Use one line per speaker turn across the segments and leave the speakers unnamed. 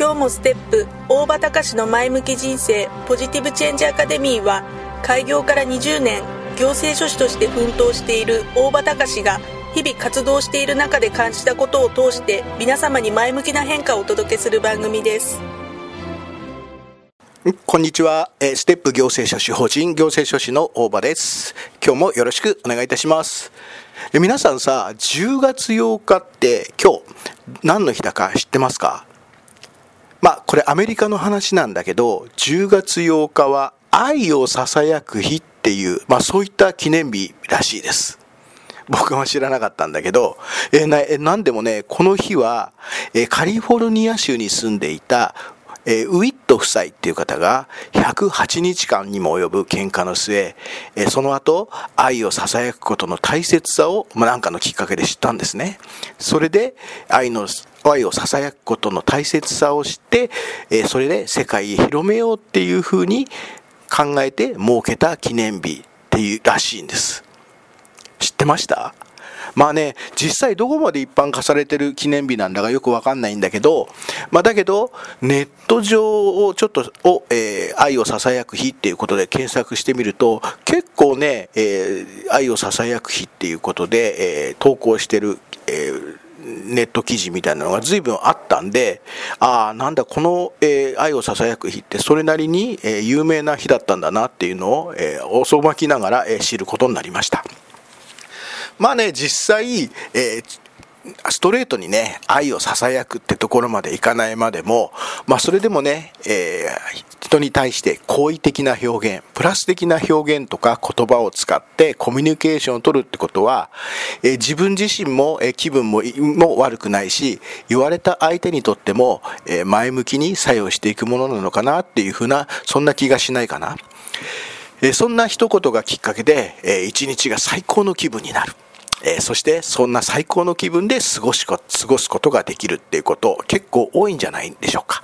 今日もステップ大場隆の前向き人生ポジティブチェンジアカデミーは開業から20年行政書士として奮闘している大場隆が日々活動している中で感じたことを通して皆様に前向きな変化をお届けする番組です
こんにちは。えステップ行政書士法人行政書士の大場です。今日もよろしくお願いいたします。皆さんさ、10月8日って今日何の日だか知ってますか？まあこれアメリカの話なんだけど10月8日は愛を囁く日っていう、まあ、そういった記念日らしいです。僕は知らなかったんだけど、えななんでもね、この日は、えカリフォルニア州に住んでいたえウィット夫妻っていう方が108日間にも及ぶ喧嘩の末、えその後愛を囁くことの大切さを、まあ、かのきっかけで知ったんですね。それで愛の愛を囁くことの大切さを知って、えそれで世界へ広めようっていうふうに考えて設けた記念日っていうらしいんです。知ってました？まあね、実際どこまで一般化されてる記念日なんだかよくわかんないんだけど、まあだけど、ネット上をちょっと、を、えー、愛を囁く日っていうことで検索してみると、結構ね、えー、愛を囁く日っていうことで、えー、投稿してる、えーネット記事みたいなのが随分あったんで、ああ、なんだ、この、えー、愛を囁く日ってそれなりに、えー、有名な日だったんだなっていうのを、えー、遅まきながら、えー、知ることになりました。まあね、実際、えーストレートにね、愛を囁くってところまでいかないまでも、まあそれでもね、えー、人に対して好意的な表現、プラス的な表現とか言葉を使ってコミュニケーションを取るってことは、えー、自分自身も、えー、気分もも悪くないし、言われた相手にとっても、え前向きに作用していくものなのかなっていうふうな、そんな気がしないかな。えそんな一言がきっかけで、え一日が最高の気分になる。えー、そしてそんな最高の気分で過ごし過ごすことができるっていうこと結構多いんじゃないでしょうか。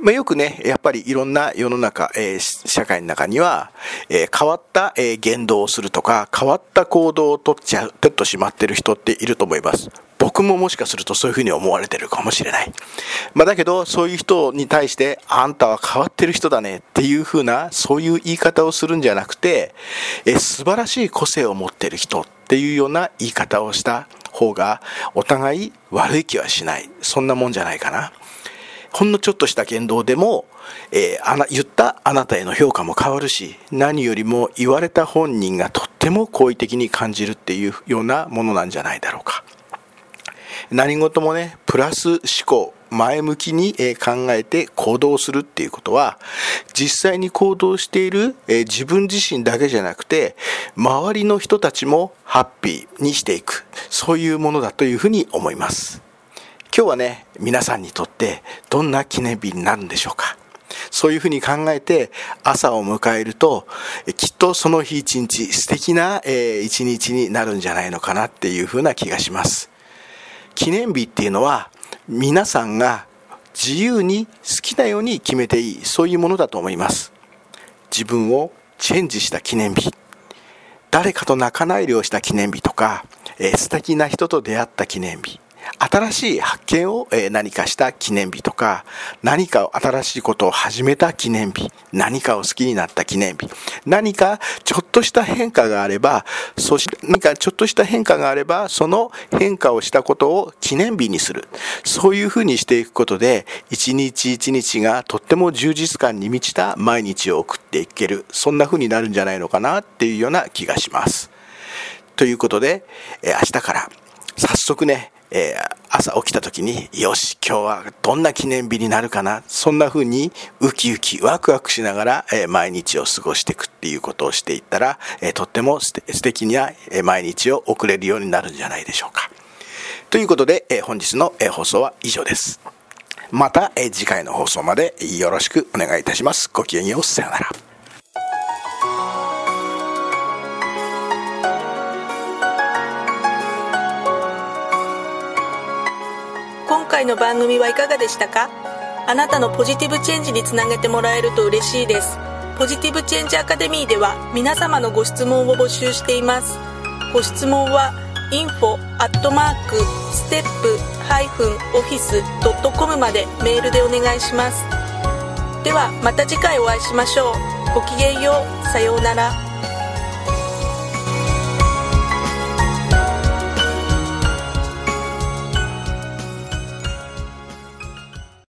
まあ、よくね、やっぱりいろんな世の中、えー、社会の中には、えー、変わった、えー、言動をするとか、変わった行動をとっちゃう、とってしまってる人っていると思います。僕ももしかするとそういうふうに思われてるかもしれない。まあ、だけど、そういう人に対して、あんたは変わってる人だねっていうふうな、そういう言い方をするんじゃなくて、え素晴らしい個性を持ってる人っていうような言い方をした方が、お互い悪い気はしない。そんなもんじゃないかな。ほんのちょっとした言動でも、えー、あな言ったあなたへの評価も変わるし何よりも言われた本人がとっても好意的に感じるっていうようなものなんじゃないだろうか。何事もね、プラス思考、前向きに考えて行動するっていうことは、実際に行動している自分自身だけじゃなくて、周りの人たちもハッピーにしていく、そういうものだというふうに思います。今日はね、皆さんにとってどんな記念日になるんでしょうか？そういうふうに考えて朝を迎えると、きっとその日一日素敵な一日になるんじゃないのかなっていうふうな気がします。記念日っていうのは皆さんが自由に好きなように決めていいそういうものだと思います自分をチェンジした記念日誰かと仲直りをした記念日とか、えー、素敵な人と出会った記念日新しい発見を、何かした記念日とか何か新しいことを始めた記念日何かを好きになった記念日何かちょっとした変化があればそして何かちょっとした変化があればその変化をしたことを記念日にするそういうふうにしていくことで一日一日がとっても充実感に満ちた毎日を送っていけるそんなふうになるんじゃないのかなっていうような気がします。ということで、明日から早速ね、え朝起きた時によし今日はどんな記念日になるかな？そんな風にウキウキワクワクしながら、え毎日を過ごしていくっていうことをしていったら、えとっても素敵な毎日を送れるようになるんじゃないでしょうか。ということで、え本日の放送は以上です。また、え次回の放送までよろしくお願いいたします。ごきげんよう。さようなら。
回の番組はいかがでしたか？あなたのポジティブチェンジにつなげてもらえると嬉しいです。ポジティブチェンジアカデミーでは皆様のご質問を募集しています。ご質問は info アットマークステップハイフンオフィスドットコムまでメールでお願いします。ではまた次回お会いしましょう。ごきげんよう。さようなら。